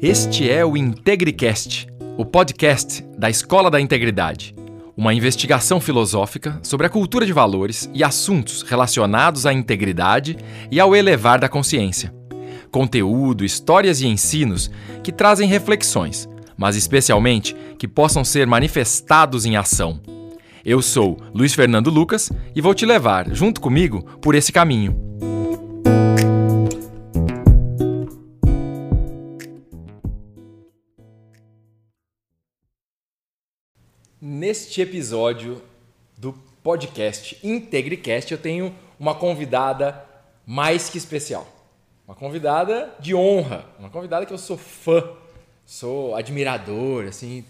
Este é o IntegriCast, o podcast da Escola da Integridade. Uma investigação filosófica sobre a cultura de valores e assuntos relacionados à integridade e ao elevar da consciência. Conteúdo, histórias e ensinos que trazem reflexões, mas especialmente que possam ser manifestados em ação. Eu sou Luiz Fernando Lucas e vou te levar, junto comigo, por esse caminho. Neste episódio do podcast IntegriCast, eu tenho uma convidada mais que especial. Uma convidada de honra, uma convidada que eu sou fã, sou admirador, assim,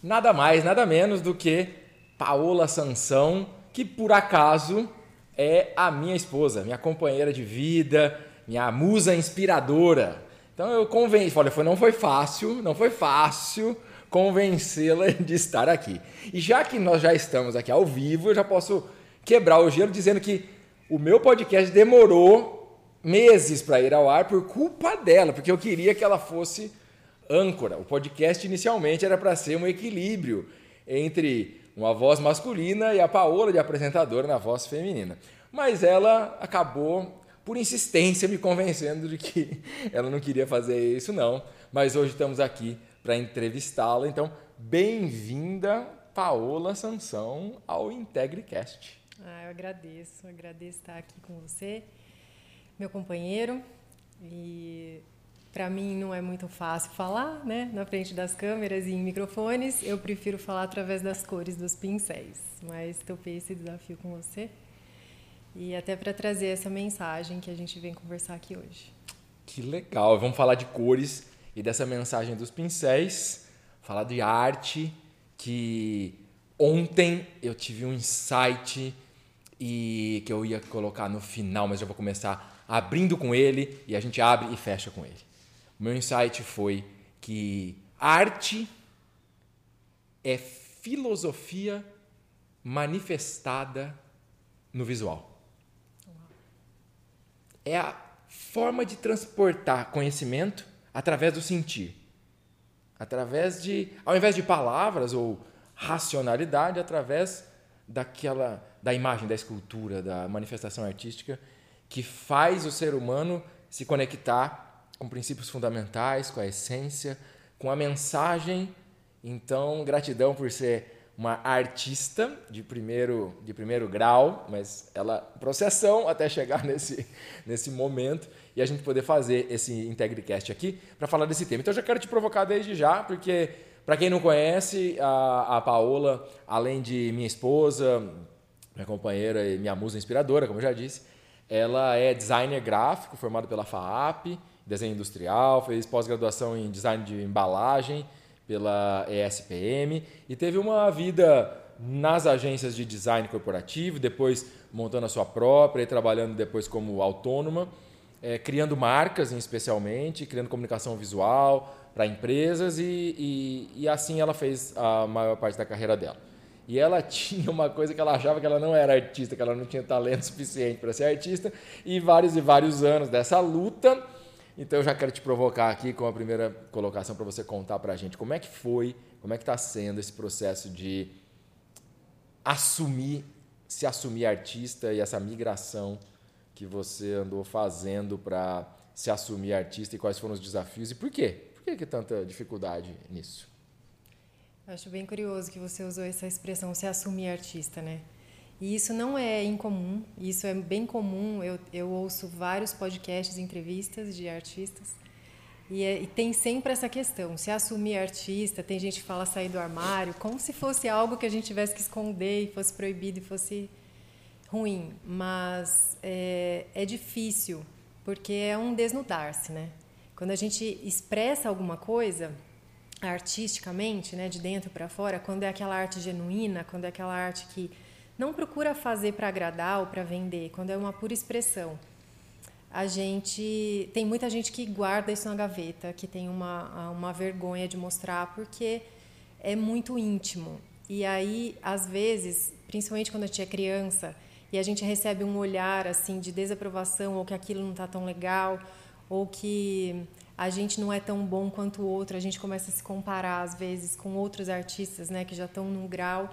nada mais, nada menos do que Paola Sansão, que por acaso é a minha esposa, minha companheira de vida, minha musa inspiradora. Então eu convenci, olha, foi, não foi fácil, não foi fácil convencê-la de estar aqui. E já que nós já estamos aqui ao vivo, eu já posso quebrar o gelo dizendo que o meu podcast demorou meses para ir ao ar por culpa dela, porque eu queria que ela fosse âncora. O podcast inicialmente era para ser um equilíbrio entre uma voz masculina e a Paola de apresentadora na voz feminina. Mas ela acabou, por insistência, me convencendo de que ela não queria fazer isso, não. Mas hoje estamos aqui para entrevistá-la. Então, bem-vinda, Paola Sansão, ao IntegriCast. Ah, eu agradeço, eu agradeço estar aqui com você, meu companheiro. E para mim não é muito fácil falar, né, na frente das câmeras e em microfones. Eu prefiro falar através das cores dos pincéis, mas topei esse desafio com você. E até para trazer essa mensagem que a gente vem conversar aqui hoje. Que legal! Vamos falar de cores e dessa mensagem dos pincéis, falar de arte, que ontem eu tive um insight e que eu ia colocar no final, mas já vou começar abrindo com ele e a gente abre e fecha com ele. O meu insight foi que arte é filosofia manifestada no visual. É a forma de transportar conhecimento através do sentir. Através de, ao invés de palavras ou racionalidade, através daquela da imagem, da escultura, da manifestação artística que faz o ser humano se conectar com princípios fundamentais, com a essência, com a mensagem. Então, gratidão por ser uma artista de primeiro, de primeiro grau, mas ela processão até chegar nesse, nesse momento e a gente poder fazer esse IntegriCast aqui para falar desse tema. Então eu já quero te provocar desde já, porque para quem não conhece, a, a Paola, além de minha esposa, minha companheira e minha musa inspiradora, como eu já disse, ela é designer gráfico, formada pela FAAP, desenho industrial, fez pós-graduação em design de embalagem pela ESPM e teve uma vida nas agências de design corporativo, depois montando a sua própria e trabalhando depois como autônoma, é, criando marcas especialmente, criando comunicação visual para empresas e, e, e assim ela fez a maior parte da carreira dela. E ela tinha uma coisa que ela achava que ela não era artista, que ela não tinha talento suficiente para ser artista, e vários e vários anos dessa luta então eu já quero te provocar aqui com a primeira colocação para você contar para a gente como é que foi, como é que está sendo esse processo de assumir, se assumir artista e essa migração que você andou fazendo para se assumir artista e quais foram os desafios e por quê? Por que, que tanta dificuldade nisso? Eu acho bem curioso que você usou essa expressão se assumir artista, né? E isso não é incomum, isso é bem comum. Eu, eu ouço vários podcasts, entrevistas de artistas, e, é, e, tem sempre essa questão: se assumir artista, tem gente que fala sair do armário, como se fosse algo que a gente tivesse que esconder e fosse proibido e fosse ruim. Mas é, é difícil, porque é um desnudar-se, né? Quando a gente expressa alguma coisa artisticamente, né, de dentro para fora, quando é aquela arte genuína, quando é aquela arte que não procura fazer para agradar ou para vender, quando é uma pura expressão. A gente tem muita gente que guarda isso na gaveta, que tem uma, uma vergonha de mostrar porque é muito íntimo. E aí, às vezes, principalmente quando a gente é criança e a gente recebe um olhar assim de desaprovação ou que aquilo não está tão legal, ou que a gente não é tão bom quanto o outro, a gente começa a se comparar às vezes com outros artistas, né, que já estão num grau.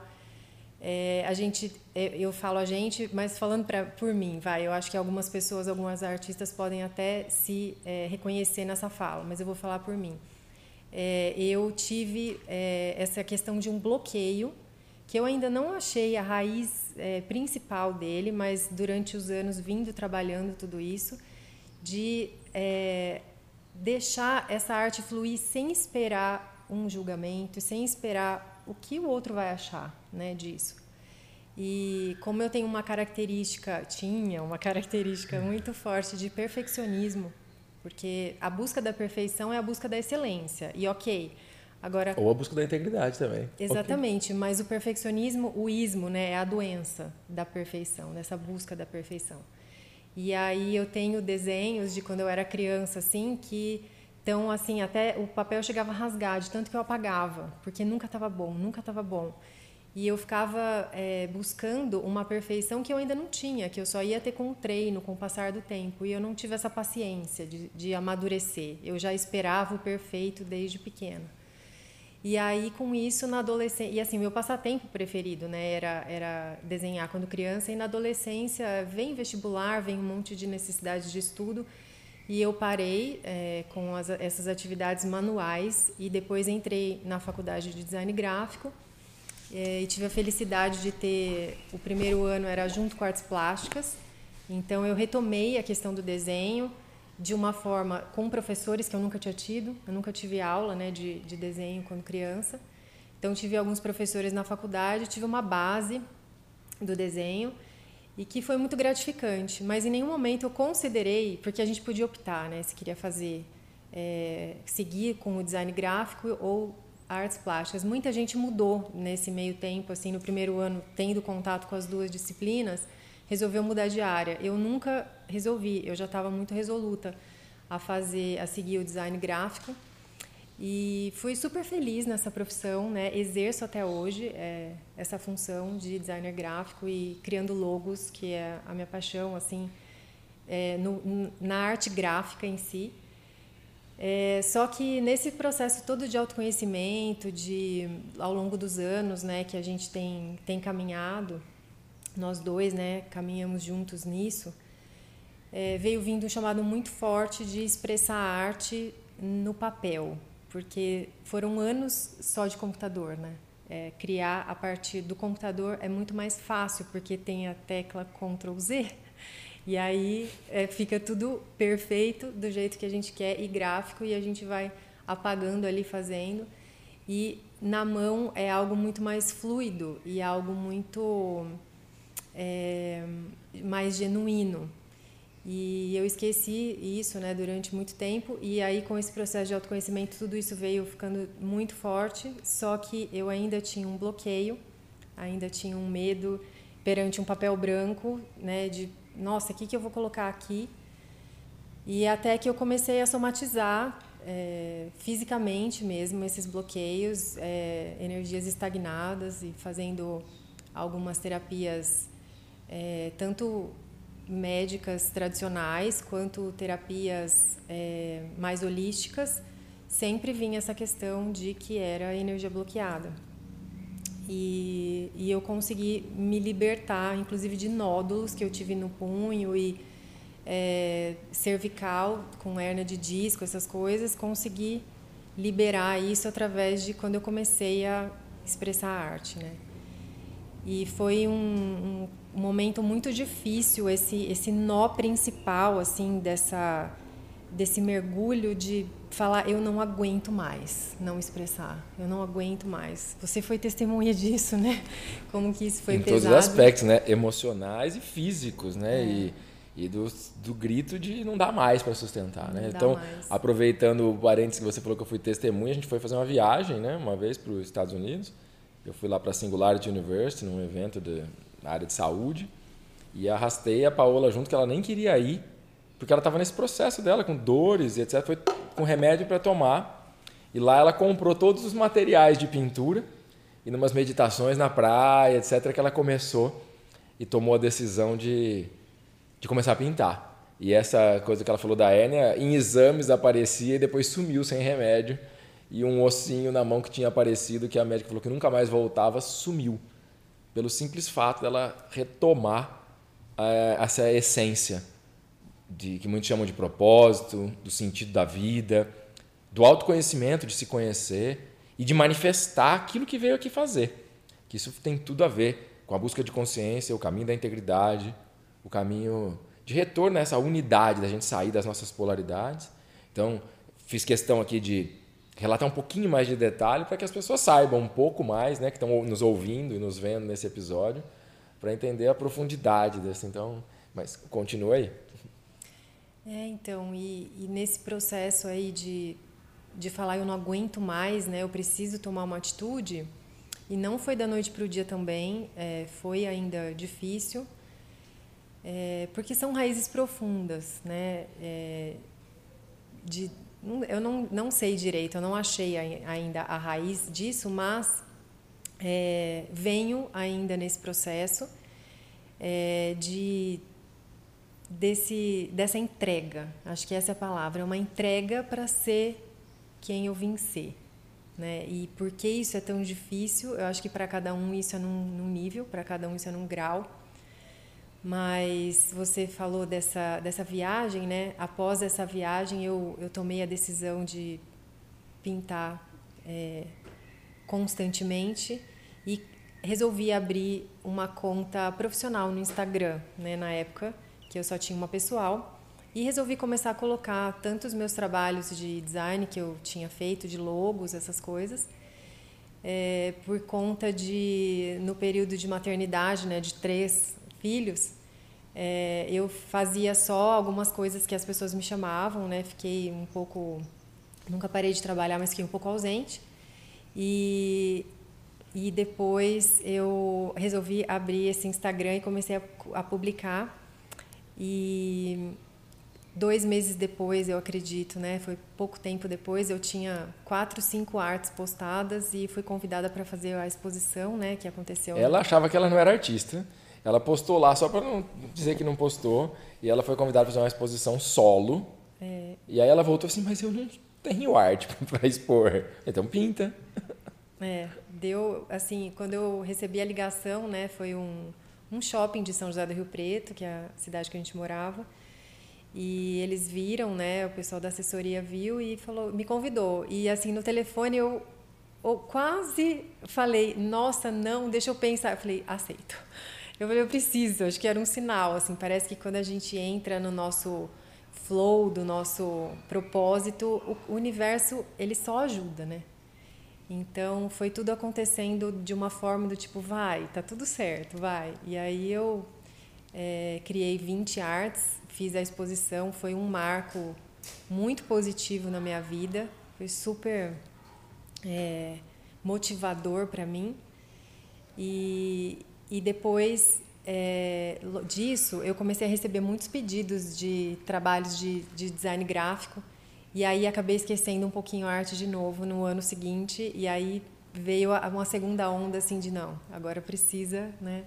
É, a gente, é, eu falo a gente, mas falando pra, por mim, vai, eu acho que algumas pessoas, algumas artistas podem até se é, reconhecer nessa fala, mas eu vou falar por mim. É, eu tive é, essa questão de um bloqueio que eu ainda não achei a raiz é, principal dele, mas durante os anos vindo trabalhando tudo isso, de deixar essa arte fluir sem esperar um julgamento, sem esperar o que o outro vai achar né, disso. E como eu tenho uma característica, tinha uma característica muito forte de perfeccionismo, porque a busca da perfeição é a busca da excelência. E ok, agora ou a busca da integridade também. Exatamente, okay. mas o perfeccionismo, o ismo, né, é a doença da perfeição, dessa busca da perfeição. E aí eu tenho desenhos de quando eu era criança, assim, que então assim até o papel chegava a rasgar de tanto que eu apagava, porque nunca estava bom, nunca estava bom. E eu ficava é, buscando uma perfeição que eu ainda não tinha, que eu só ia ter com o treino, com o passar do tempo. E eu não tive essa paciência de, de amadurecer. Eu já esperava o perfeito desde pequena. E aí, com isso, na adolescência... E assim, meu passatempo preferido né, era, era desenhar quando criança. E na adolescência, vem vestibular, vem um monte de necessidades de estudo. E eu parei é, com as, essas atividades manuais e depois entrei na faculdade de design gráfico e tive a felicidade de ter o primeiro ano era junto com artes plásticas. Então eu retomei a questão do desenho de uma forma com professores que eu nunca tinha tido. Eu nunca tive aula né, de, de desenho quando criança. Então tive alguns professores na faculdade, tive uma base do desenho e que foi muito gratificante. Mas em nenhum momento eu considerei, porque a gente podia optar, né, se queria fazer é, seguir com o design gráfico ou artes plásticas. Muita gente mudou nesse meio tempo, assim, no primeiro ano, tendo contato com as duas disciplinas, resolveu mudar de área. Eu nunca resolvi, eu já estava muito resoluta a fazer, a seguir o design gráfico. E fui super feliz nessa profissão, né? Exerço até hoje é, essa função de designer gráfico e criando logos, que é a minha paixão, assim, é, no, na arte gráfica em si. É, só que nesse processo todo de autoconhecimento, de ao longo dos anos, né, que a gente tem tem caminhado, nós dois, né, caminhamos juntos nisso, é, veio vindo um chamado muito forte de expressar a arte no papel, porque foram anos só de computador, né? É, criar a partir do computador é muito mais fácil porque tem a tecla Ctrl Z e aí é, fica tudo perfeito do jeito que a gente quer e gráfico e a gente vai apagando ali fazendo. E na mão é algo muito mais fluido e algo muito é, mais genuíno. E eu esqueci isso né, durante muito tempo, e aí com esse processo de autoconhecimento, tudo isso veio ficando muito forte, só que eu ainda tinha um bloqueio, ainda tinha um medo perante um papel branco, né, de nossa, o que, que eu vou colocar aqui? E até que eu comecei a somatizar é, fisicamente mesmo esses bloqueios, é, energias estagnadas e fazendo algumas terapias, é, tanto médicas tradicionais quanto terapias é, mais holísticas, sempre vinha essa questão de que era energia bloqueada. E, e eu consegui me libertar, inclusive de nódulos que eu tive no punho e é, cervical, com hernia de disco, essas coisas, consegui liberar isso através de quando eu comecei a expressar a arte, né? E foi um, um momento muito difícil esse esse nó principal assim dessa desse mergulho de falar eu não aguento mais não expressar eu não aguento mais. Você foi testemunha disso né? Como que isso foi em pesado todos os aspectos né? Emocionais e físicos né? É. e, e do, do grito de não dá mais para sustentar né? então mais. aproveitando o parênteses que você falou que eu fui testemunha a gente foi fazer uma viagem né? Uma vez para os Estados Unidos. Eu fui lá para a Singularity University num evento de, na área de saúde e arrastei a Paola junto que ela nem queria ir porque ela estava nesse processo dela, com dores e etc. Foi com remédio para tomar. E lá ela comprou todos os materiais de pintura e numas meditações na praia, etc., que ela começou e tomou a decisão de, de começar a pintar. E essa coisa que ela falou da hérnia, em exames aparecia e depois sumiu sem remédio. E um ossinho na mão que tinha aparecido, que a médica falou que nunca mais voltava, sumiu. Pelo simples fato dela retomar é, essa essência de que muitos chamam de propósito, do sentido da vida, do autoconhecimento, de se conhecer e de manifestar aquilo que veio aqui fazer. Que isso tem tudo a ver com a busca de consciência, o caminho da integridade, o caminho de retorno a essa unidade, da gente sair das nossas polaridades. Então, fiz questão aqui de relatar um pouquinho mais de detalhe para que as pessoas saibam um pouco mais, né, que estão nos ouvindo e nos vendo nesse episódio, para entender a profundidade desse. Então, mas continua aí. É, então, e, e nesse processo aí de de falar eu não aguento mais, né? Eu preciso tomar uma atitude. E não foi da noite para o dia também, é, foi ainda difícil, é, porque são raízes profundas, né? É, de, eu não, não sei direito, eu não achei ainda a raiz disso, mas é, venho ainda nesse processo é, de desse, dessa entrega. Acho que essa é a palavra, é uma entrega para ser quem eu vim ser. Né? E por que isso é tão difícil? Eu acho que para cada um isso é num, num nível, para cada um isso é num grau. Mas você falou dessa, dessa viagem, né? Após essa viagem, eu, eu tomei a decisão de pintar é, constantemente e resolvi abrir uma conta profissional no Instagram, né? Na época que eu só tinha uma pessoal. E resolvi começar a colocar tanto os meus trabalhos de design que eu tinha feito, de logos, essas coisas, é, por conta de, no período de maternidade, né, de três filhos, é, eu fazia só algumas coisas que as pessoas me chamavam, né, fiquei um pouco, nunca parei de trabalhar, mas fiquei um pouco ausente. E, e depois eu resolvi abrir esse Instagram e comecei a, a publicar. E dois meses depois, eu acredito, né? Foi pouco tempo depois, eu tinha quatro, cinco artes postadas e fui convidada para fazer a exposição, né? Que aconteceu. Ela achava que ela não era artista. Ela postou lá só para não dizer que não postou. E ela foi convidada para fazer uma exposição solo. É. E aí ela voltou assim, mas eu não tenho arte para expor. Então pinta. É, deu assim, quando eu recebi a ligação, né? Foi um, um shopping de São José do Rio Preto, que é a cidade que a gente morava. E eles viram, né? O pessoal da assessoria viu e falou, me convidou. E assim no telefone eu, eu quase falei, nossa, não, deixa eu pensar. Eu falei, aceito. Eu falei, eu preciso. Acho que era um sinal, assim. Parece que quando a gente entra no nosso flow, do nosso propósito, o universo ele só ajuda, né? Então foi tudo acontecendo de uma forma do tipo, vai, tá tudo certo, vai. E aí eu é, criei 20 artes fiz a exposição, foi um marco muito positivo na minha vida, foi super é, motivador para mim. E, e depois é, disso, eu comecei a receber muitos pedidos de trabalhos de, de design gráfico. E aí acabei esquecendo um pouquinho a arte de novo no ano seguinte. E aí veio uma segunda onda assim de não, agora precisa, né?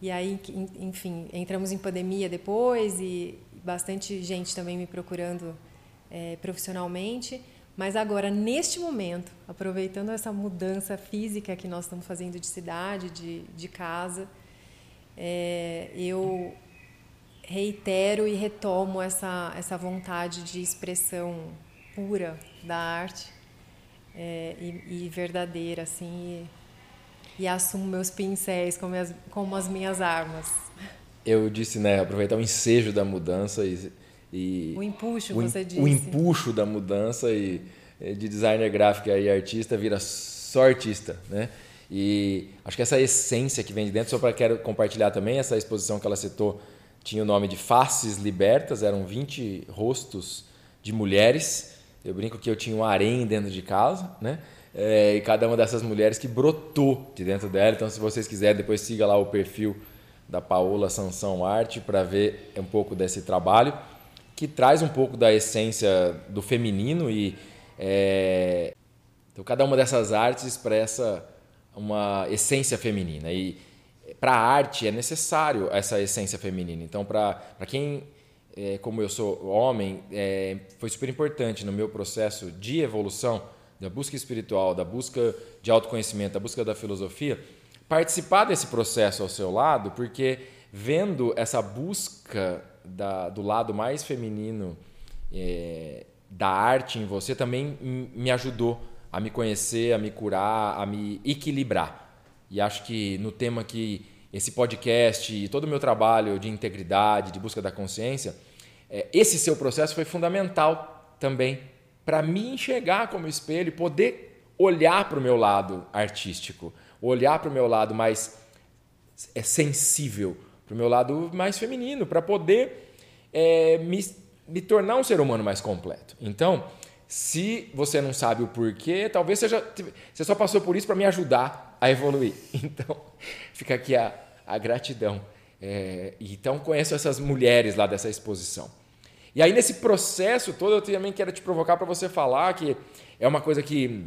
E aí, enfim, entramos em pandemia depois e bastante gente também me procurando é, profissionalmente. Mas agora, neste momento, aproveitando essa mudança física que nós estamos fazendo de cidade, de, de casa, é, eu reitero e retomo essa, essa vontade de expressão pura da arte é, e, e, verdadeira, assim, e assumo meus pincéis como as, como as minhas armas. Eu disse, né, aproveitar o ensejo da mudança e, e o empuxo, o, você disse. O empuxo da mudança e de designer gráfico e artista vira só artista, né? E acho que essa essência que vem de dentro, só para quero compartilhar também essa exposição que ela citou, tinha o nome de Faces Libertas, eram 20 rostos de mulheres. Eu brinco que eu tinha um harém dentro de casa, né? é, e cada uma dessas mulheres que brotou de dentro dela. Então, se vocês quiserem, depois siga lá o perfil da Paola Sansão Arte para ver um pouco desse trabalho, que traz um pouco da essência do feminino e é, então cada uma dessas artes expressa uma essência feminina e para a arte é necessário essa essência feminina. Então, para quem é, como eu sou homem, é, foi super importante no meu processo de evolução, da busca espiritual, da busca de autoconhecimento, da busca da filosofia, participar desse processo ao seu lado, porque vendo essa busca da, do lado mais feminino é, da arte em você também me ajudou a me conhecer, a me curar, a me equilibrar. E acho que no tema que esse podcast e todo o meu trabalho de integridade, de busca da consciência, é, esse seu processo foi fundamental também para me enxergar como espelho e poder olhar para o meu lado artístico, olhar para o meu lado mais é, sensível, para o meu lado mais feminino, para poder é, me, me tornar um ser humano mais completo. Então, se você não sabe o porquê, talvez seja, você só passou por isso para me ajudar a evoluir. Então, fica aqui a, a gratidão. É, então, conheço essas mulheres lá dessa exposição. E aí, nesse processo todo, eu também quero te provocar para você falar que é uma coisa que,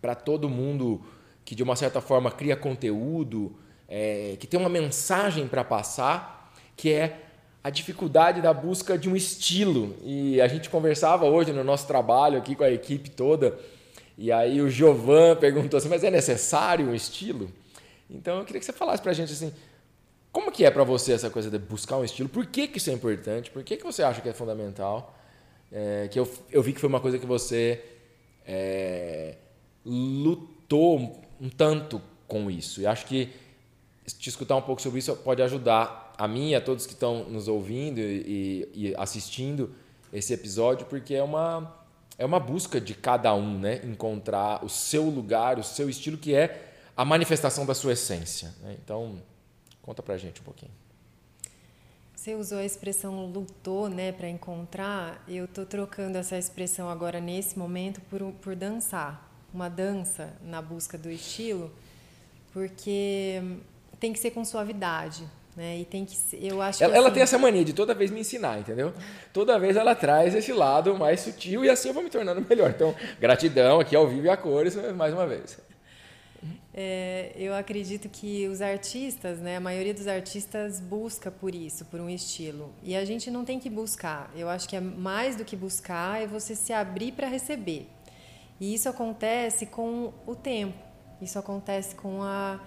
para todo mundo que de uma certa forma cria conteúdo, é, que tem uma mensagem para passar, que é a dificuldade da busca de um estilo. E a gente conversava hoje no nosso trabalho aqui com a equipe toda, e aí o Giovan perguntou assim: mas é necessário um estilo? Então eu queria que você falasse para a gente assim. Como que é para você essa coisa de buscar um estilo? Por que, que isso é importante? Por que, que você acha que é fundamental? É, que eu, eu vi que foi uma coisa que você é, lutou um, tanto com isso. E acho que te escutar um pouco sobre isso pode ajudar a mim a todos que estão nos ouvindo e, e, assistindo esse episódio, porque é uma, é uma busca de cada um, né? Encontrar o seu lugar, o seu estilo, que é a manifestação da sua essência. Né? Então, conta pra gente um pouquinho. Você usou a expressão lutou, né, para encontrar. Eu estou trocando essa expressão agora nesse momento por, por dançar, uma dança na busca do estilo, porque tem que ser com suavidade. Né? E tem que eu acho ela, assim... ela, tem essa mania de toda vez me ensinar, entendeu? Toda vez ela traz esse lado mais sutil e assim eu vou me tornando melhor. Então, gratidão aqui ao vivo e a cores mais uma vez. É, eu acredito que os artistas, né, a maioria dos artistas busca por isso, por um estilo. E a gente não tem que buscar. Eu acho que é mais do que buscar, é você se abrir para receber. E isso acontece com o tempo. Isso acontece com a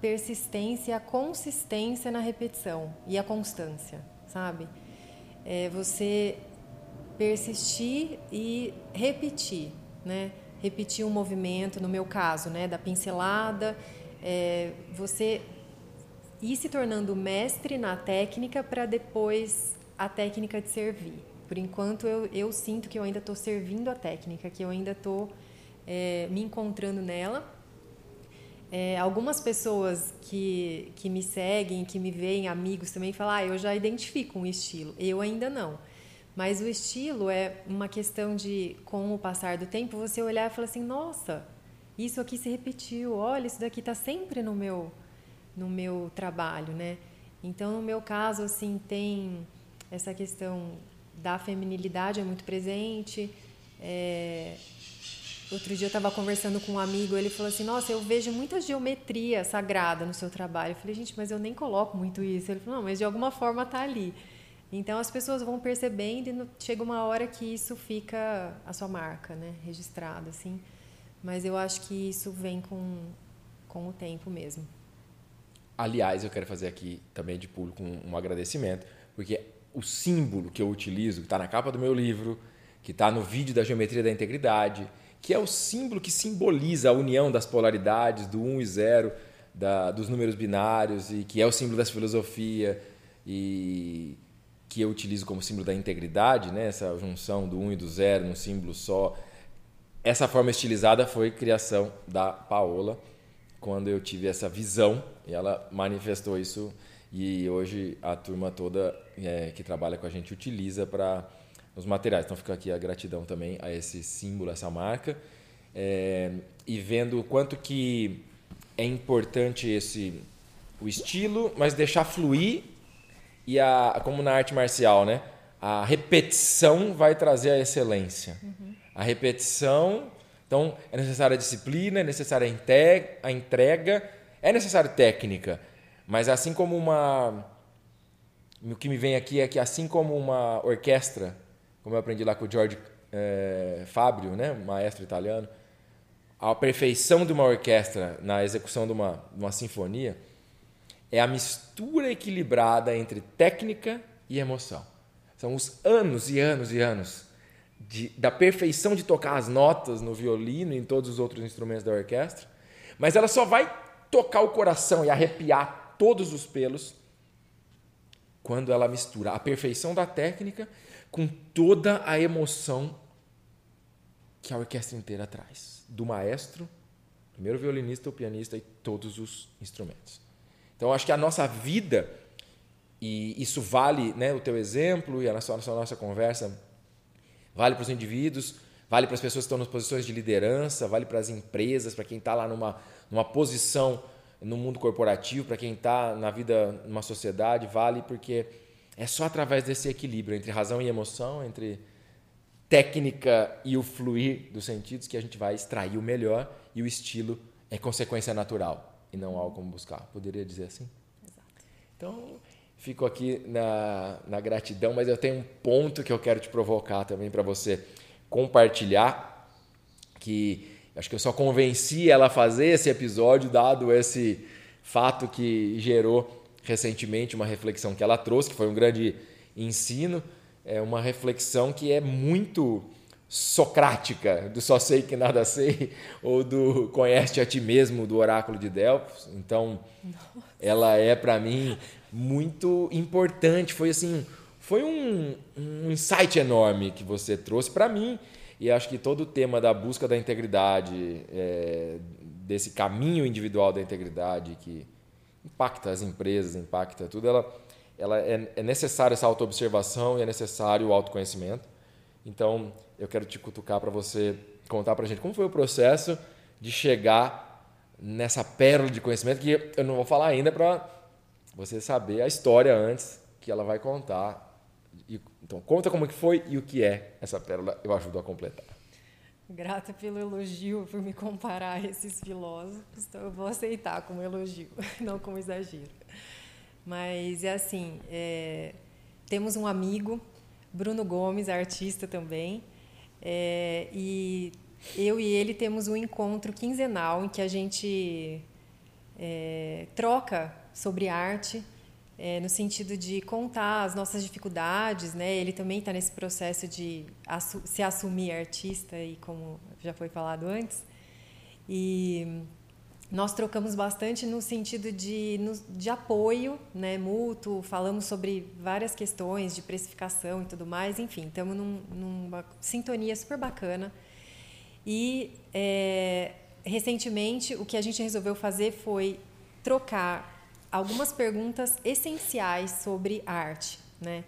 persistência, a consistência na repetição e a constância, sabe? É você persistir e repetir, né? Repetir um movimento, no meu caso, né, da pincelada, é, você ir se tornando mestre na técnica para depois a técnica de servir. Por enquanto, eu, eu sinto que eu ainda estou servindo a técnica, que eu ainda estou é, me encontrando nela é, algumas pessoas que, que me seguem, que me veem, amigos também, falam: ah, eu já identifico um estilo. Eu ainda não. Mas o estilo é uma questão de, com o passar do tempo, você olhar e falar assim: nossa, isso aqui se repetiu, olha, isso daqui está sempre no meu, no meu trabalho, né? Então, no meu caso, assim, tem essa questão da feminilidade é muito presente. É, Outro dia eu estava conversando com um amigo, ele falou assim: Nossa, eu vejo muita geometria sagrada no seu trabalho. Eu falei: Gente, mas eu nem coloco muito isso. Ele falou: Não, mas de alguma forma está ali. Então as pessoas vão percebendo e chega uma hora que isso fica a sua marca, né, registrada assim. Mas eu acho que isso vem com com o tempo mesmo. Aliás, eu quero fazer aqui também de público um, um agradecimento, porque o símbolo que eu utilizo, que está na capa do meu livro, que está no vídeo da geometria da integridade, que é o símbolo que simboliza a união das polaridades, do 1 e 0, da, dos números binários, e que é o símbolo dessa filosofia, e que eu utilizo como símbolo da integridade, né? essa junção do 1 e do 0 num símbolo só. Essa forma estilizada foi criação da Paola, quando eu tive essa visão, e ela manifestou isso, e hoje a turma toda é, que trabalha com a gente utiliza para os materiais. Então fica aqui a gratidão também a esse símbolo, a essa marca. É, e vendo o quanto que é importante esse o estilo, mas deixar fluir e a como na arte marcial, né? A repetição vai trazer a excelência. Uhum. A repetição, então é necessária a disciplina, é necessária a entrega, é necessária técnica, mas assim como uma o que me vem aqui é que assim como uma orquestra, como eu aprendi lá com o George é, Fabio, né, maestro italiano, a perfeição de uma orquestra na execução de uma, uma sinfonia é a mistura equilibrada entre técnica e emoção. São os anos e anos e anos de, da perfeição de tocar as notas no violino e em todos os outros instrumentos da orquestra, mas ela só vai tocar o coração e arrepiar todos os pelos quando ela mistura a perfeição da técnica com toda a emoção que a orquestra inteira traz, do maestro, primeiro violinista, o pianista e todos os instrumentos. Então, acho que a nossa vida, e isso vale né, o teu exemplo e a nossa, a nossa conversa, vale para os indivíduos, vale para as pessoas que estão nas posições de liderança, vale para as empresas, para quem está lá numa, numa posição no mundo corporativo, para quem está na vida, numa sociedade, vale porque é só através desse equilíbrio entre razão e emoção, entre técnica e o fluir dos sentidos que a gente vai extrair o melhor e o estilo é consequência natural e não algo como buscar. Poderia dizer assim? Exato. Então, fico aqui na, na gratidão, mas eu tenho um ponto que eu quero te provocar também para você compartilhar, que acho que eu só convenci ela a fazer esse episódio, dado esse fato que gerou recentemente uma reflexão que ela trouxe, que foi um grande ensino, é uma reflexão que é muito socrática, do só sei que nada sei, ou do conhece a ti mesmo, do oráculo de Delfos. Então, Nossa. ela é para mim muito importante. Foi assim, foi um, um insight enorme que você trouxe para mim. E acho que todo o tema da busca da integridade, é, desse caminho individual da integridade que impacta as empresas, impacta tudo, ela, ela é, é necessária essa autoobservação e é necessário o autoconhecimento. Então, eu quero te cutucar para você contar para a gente como foi o processo de chegar nessa pérola de conhecimento que eu não vou falar ainda para você saber a história antes que ela vai contar. Então, conta como que foi e o que é essa pérola, eu ajudo a completar. Grata pelo elogio, por me comparar a esses filósofos, então eu vou aceitar como elogio, não como exagero. Mas é assim, é, temos um amigo, Bruno Gomes, artista também, é, e eu e ele temos um encontro quinzenal em que a gente é, troca sobre arte, é, no sentido de contar as nossas dificuldades. Né? Ele também está nesse processo de assu se assumir artista, e como já foi falado antes. E nós trocamos bastante no sentido de, de apoio né, mútuo, falamos sobre várias questões de precificação e tudo mais, enfim, estamos num, numa sintonia super bacana. E é, recentemente o que a gente resolveu fazer foi trocar algumas perguntas essenciais sobre arte. Né?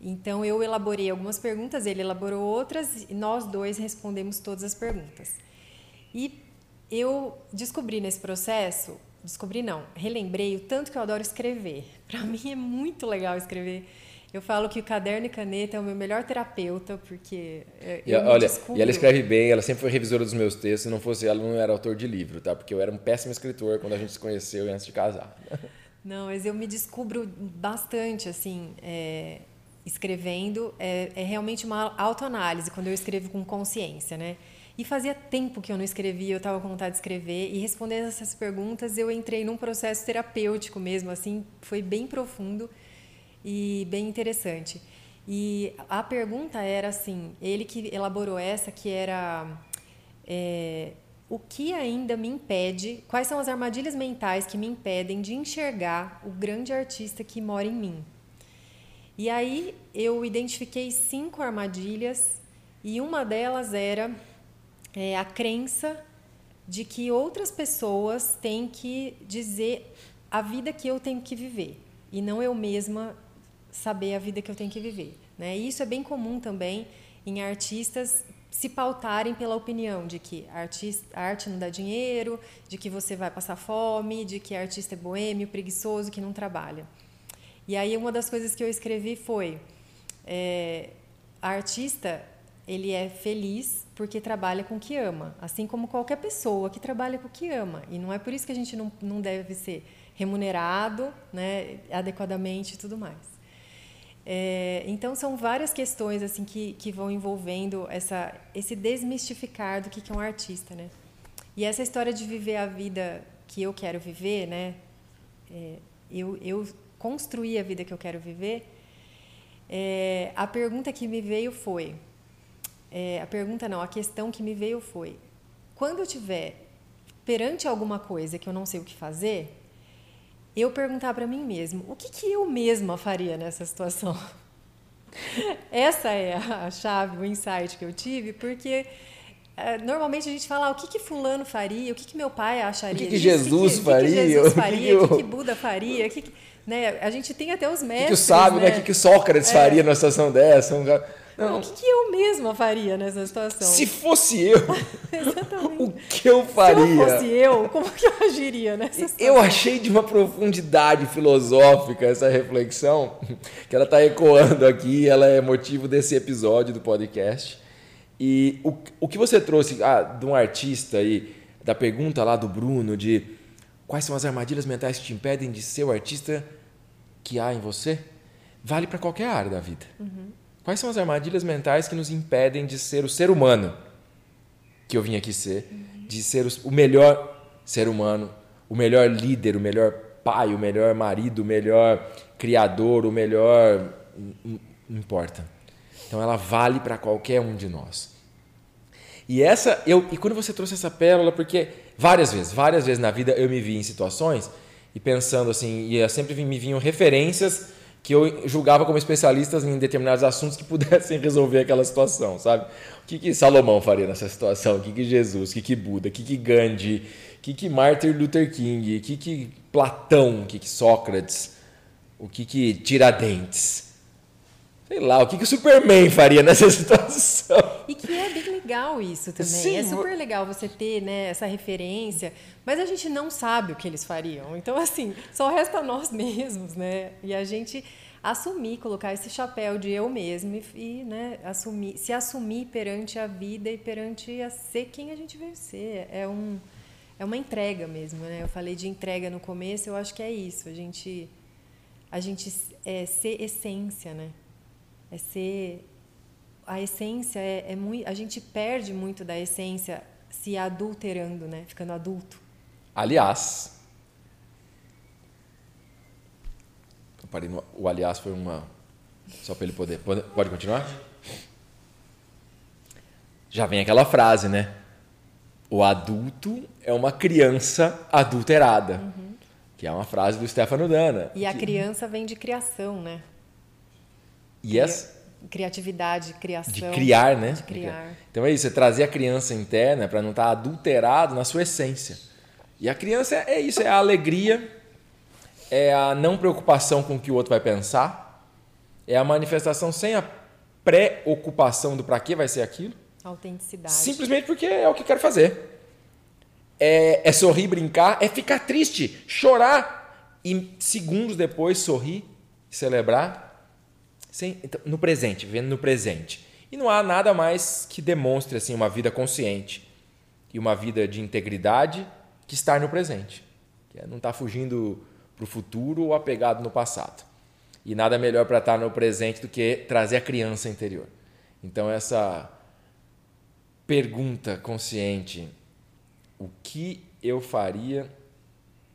Então eu elaborei algumas perguntas, ele elaborou outras, e nós dois respondemos todas as perguntas. E eu descobri nesse processo, descobri não, relembrei o tanto que eu adoro escrever. Para mim é muito legal escrever. Eu falo que o caderno e caneta é o meu melhor terapeuta, porque é, e, olha, descubro... e ela escreve bem, ela sempre foi revisora dos meus textos. Se não fosse ela, não era autor de livro, tá? Porque eu era um péssimo escritor quando a gente se conheceu e antes de casar. Não, mas eu me descubro bastante, assim, é, escrevendo. É, é realmente uma autoanálise quando eu escrevo com consciência, né? E fazia tempo que eu não escrevia, eu estava com vontade de escrever. E respondendo essas perguntas, eu entrei num processo terapêutico mesmo, assim, foi bem profundo e bem interessante. E a pergunta era assim, ele que elaborou essa, que era é, o que ainda me impede, quais são as armadilhas mentais que me impedem de enxergar o grande artista que mora em mim? E aí eu identifiquei cinco armadilhas e uma delas era é, a crença de que outras pessoas têm que dizer a vida que eu tenho que viver e não eu mesma saber a vida que eu tenho que viver. Né? E isso é bem comum também em artistas se pautarem pela opinião de que artista, arte não dá dinheiro, de que você vai passar fome, de que artista é boêmio, preguiçoso, que não trabalha. E aí uma das coisas que eu escrevi foi é, artista ele é feliz porque trabalha com o que ama, assim como qualquer pessoa que trabalha com o que ama. E não é por isso que a gente não, não deve ser remunerado né, adequadamente e tudo mais. É, então são várias questões assim que, que vão envolvendo essa, esse desmistificar do que, que é um artista, né? E essa história de viver a vida que eu quero viver, né? É, eu, eu construir a vida que eu quero viver. É, a pergunta que me veio foi, é, a pergunta não, a questão que me veio foi, quando eu tiver perante alguma coisa que eu não sei o que fazer, eu perguntar para mim mesmo, o que, que eu mesma faria nessa situação? Essa é a chave, o insight que eu tive, porque é, normalmente a gente fala ah, o que, que fulano faria, o que, que meu pai acharia, o que, que Jesus faria, o que, que Jesus faria, o que, que Buda faria, o que, né? A gente tem até os mestres. O que, que o sábio, né? O que, que Sócrates é. faria numa situação dessa? Um... Não. O que, que, eu mesma faria nessa situação? Se fosse eu, o que eu faria? Se eu fosse eu, como que eu agiria nessa situação? Eu achei de uma profundidade filosófica essa reflexão, que ela está ecoando aqui, ela é motivo desse episódio do podcast. E o, o que você trouxe ah, de um artista aí, da pergunta lá do Bruno, de quais são as armadilhas mentais que te impedem de ser o artista que há em você, vale para qualquer área da vida. Uhum. Quais são as armadilhas mentais que nos impedem de ser o ser humano que eu vim aqui ser, de ser o melhor ser humano, o melhor líder, o melhor pai, o melhor marido, o melhor criador, o melhor. Não importa. Então ela vale para qualquer um de nós. E essa eu e quando você trouxe essa pérola, porque várias vezes, várias vezes na vida eu me vi em situações e pensando assim, e eu sempre me vinham referências que eu julgava como especialistas em determinados assuntos que pudessem resolver aquela situação, sabe? O que, que Salomão faria nessa situação? O que, que Jesus? O que, que Buda? O que, que Gandhi? O que, que Martin Luther King? O que, que Platão? O que, que Sócrates? O que, que Tiradentes? Sei lá, o que, que o Superman faria nessa situação? E que é bem legal isso também. Sim, é super legal você ter né, essa referência, mas a gente não sabe o que eles fariam. Então, assim, só resta nós mesmos, né? E a gente assumir, colocar esse chapéu de eu mesmo e, né, assumir, se assumir perante a vida e perante a ser quem a gente veio ser. É, um, é uma entrega mesmo, né? Eu falei de entrega no começo, eu acho que é isso. A gente, a gente é, ser essência, né? É ser. A essência é, é muito. A gente perde muito da essência se adulterando, né? Ficando adulto. Aliás. O aliás foi uma. Só para ele poder. Pode, pode continuar? Já vem aquela frase, né? O adulto é uma criança adulterada. Uhum. Que é uma frase do Stefano Dana. E a que... criança vem de criação, né? E essa criatividade, criação. De criar, né? De criar. Então é isso, é trazer a criança interna para não estar tá adulterado na sua essência. E a criança é, é isso, é a alegria, é a não preocupação com o que o outro vai pensar, é a manifestação sem a preocupação do para que vai ser aquilo. Autenticidade. Simplesmente porque é o que quero fazer. É, é sorrir, brincar, é ficar triste, chorar e segundos depois sorrir, celebrar então, no presente, vivendo no presente. E não há nada mais que demonstre assim uma vida consciente e uma vida de integridade que estar no presente. Que é não estar tá fugindo para o futuro ou apegado no passado. E nada melhor para estar no presente do que trazer a criança interior. Então, essa pergunta consciente: o que eu faria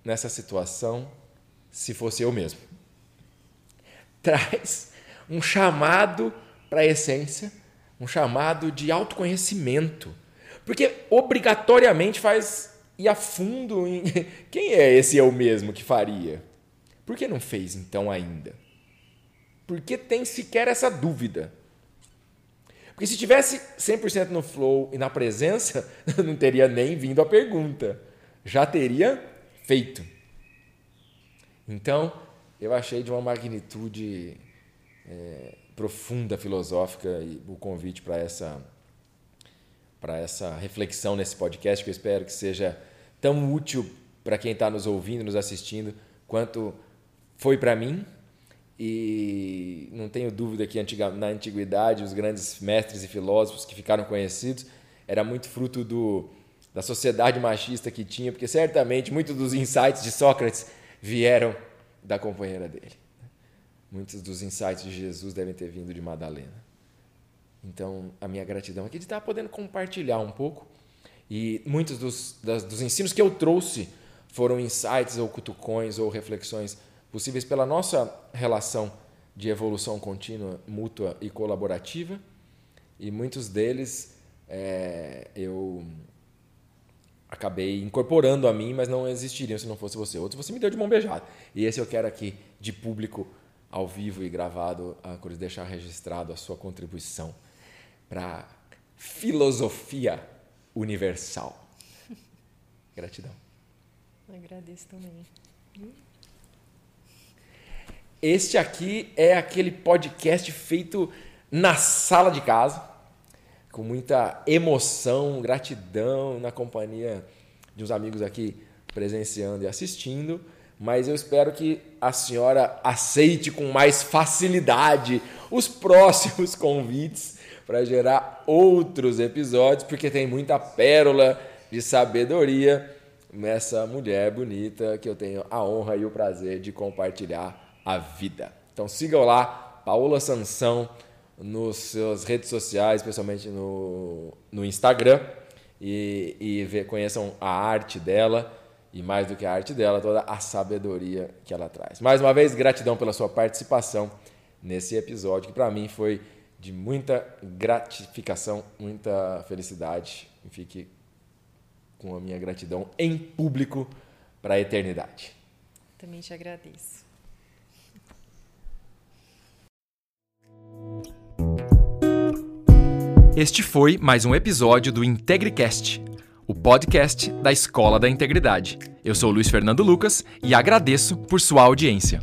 nessa situação se fosse eu mesmo? Traz um chamado para a essência, um chamado de autoconhecimento. Porque obrigatoriamente faz ir a fundo em quem é esse eu mesmo que faria? Por que não fez então ainda? Por que tem sequer essa dúvida? Porque se tivesse 100% no flow e na presença, não teria nem vindo a pergunta. Já teria feito. Então, eu achei de uma magnitude é, profunda filosófica e o convite para essa para essa reflexão nesse podcast que eu espero que seja tão útil para quem está nos ouvindo, nos assistindo, quanto foi para mim. E não tenho dúvida que na antiguidade os grandes mestres e filósofos que ficaram conhecidos era muito fruto do, da sociedade machista que tinha, porque certamente muitos dos insights de Sócrates vieram da companheira dele. Muitos dos insights de Jesus devem ter vindo de Madalena. Então, a minha gratidão aqui de estar podendo compartilhar um pouco. E muitos dos, das, dos ensinos que eu trouxe foram insights ou cutucões ou reflexões possíveis pela nossa relação de evolução contínua, mútua e colaborativa. E muitos deles é, eu acabei incorporando a mim, mas não existiriam se não fosse você. Outros você me deu de mão beijada. E esse eu quero aqui, de público, ao vivo e gravado, a Cruz deixar registrado a sua contribuição para filosofia universal. Gratidão. Agradeço também. Este aqui é aquele podcast feito na sala de casa, com muita emoção, gratidão, na companhia de uns amigos aqui presenciando e assistindo. Mas eu espero que a senhora aceite com mais facilidade os próximos convites para gerar outros episódios, porque tem muita pérola de sabedoria nessa mulher bonita que eu tenho a honra e o prazer de compartilhar a vida. Então sigam lá, Paola Sansão, nas suas redes sociais, especialmente no, no Instagram, e, e conheçam a arte dela e mais do que a arte dela, toda a sabedoria que ela traz. Mais uma vez, gratidão pela sua participação nesse episódio, que para mim foi de muita gratificação, muita felicidade. E fique com a minha gratidão em público para a eternidade. Também te agradeço. Este foi mais um episódio do IntegriCast, o podcast da Escola da Integridade. Eu sou Luiz Fernando Lucas e agradeço por sua audiência.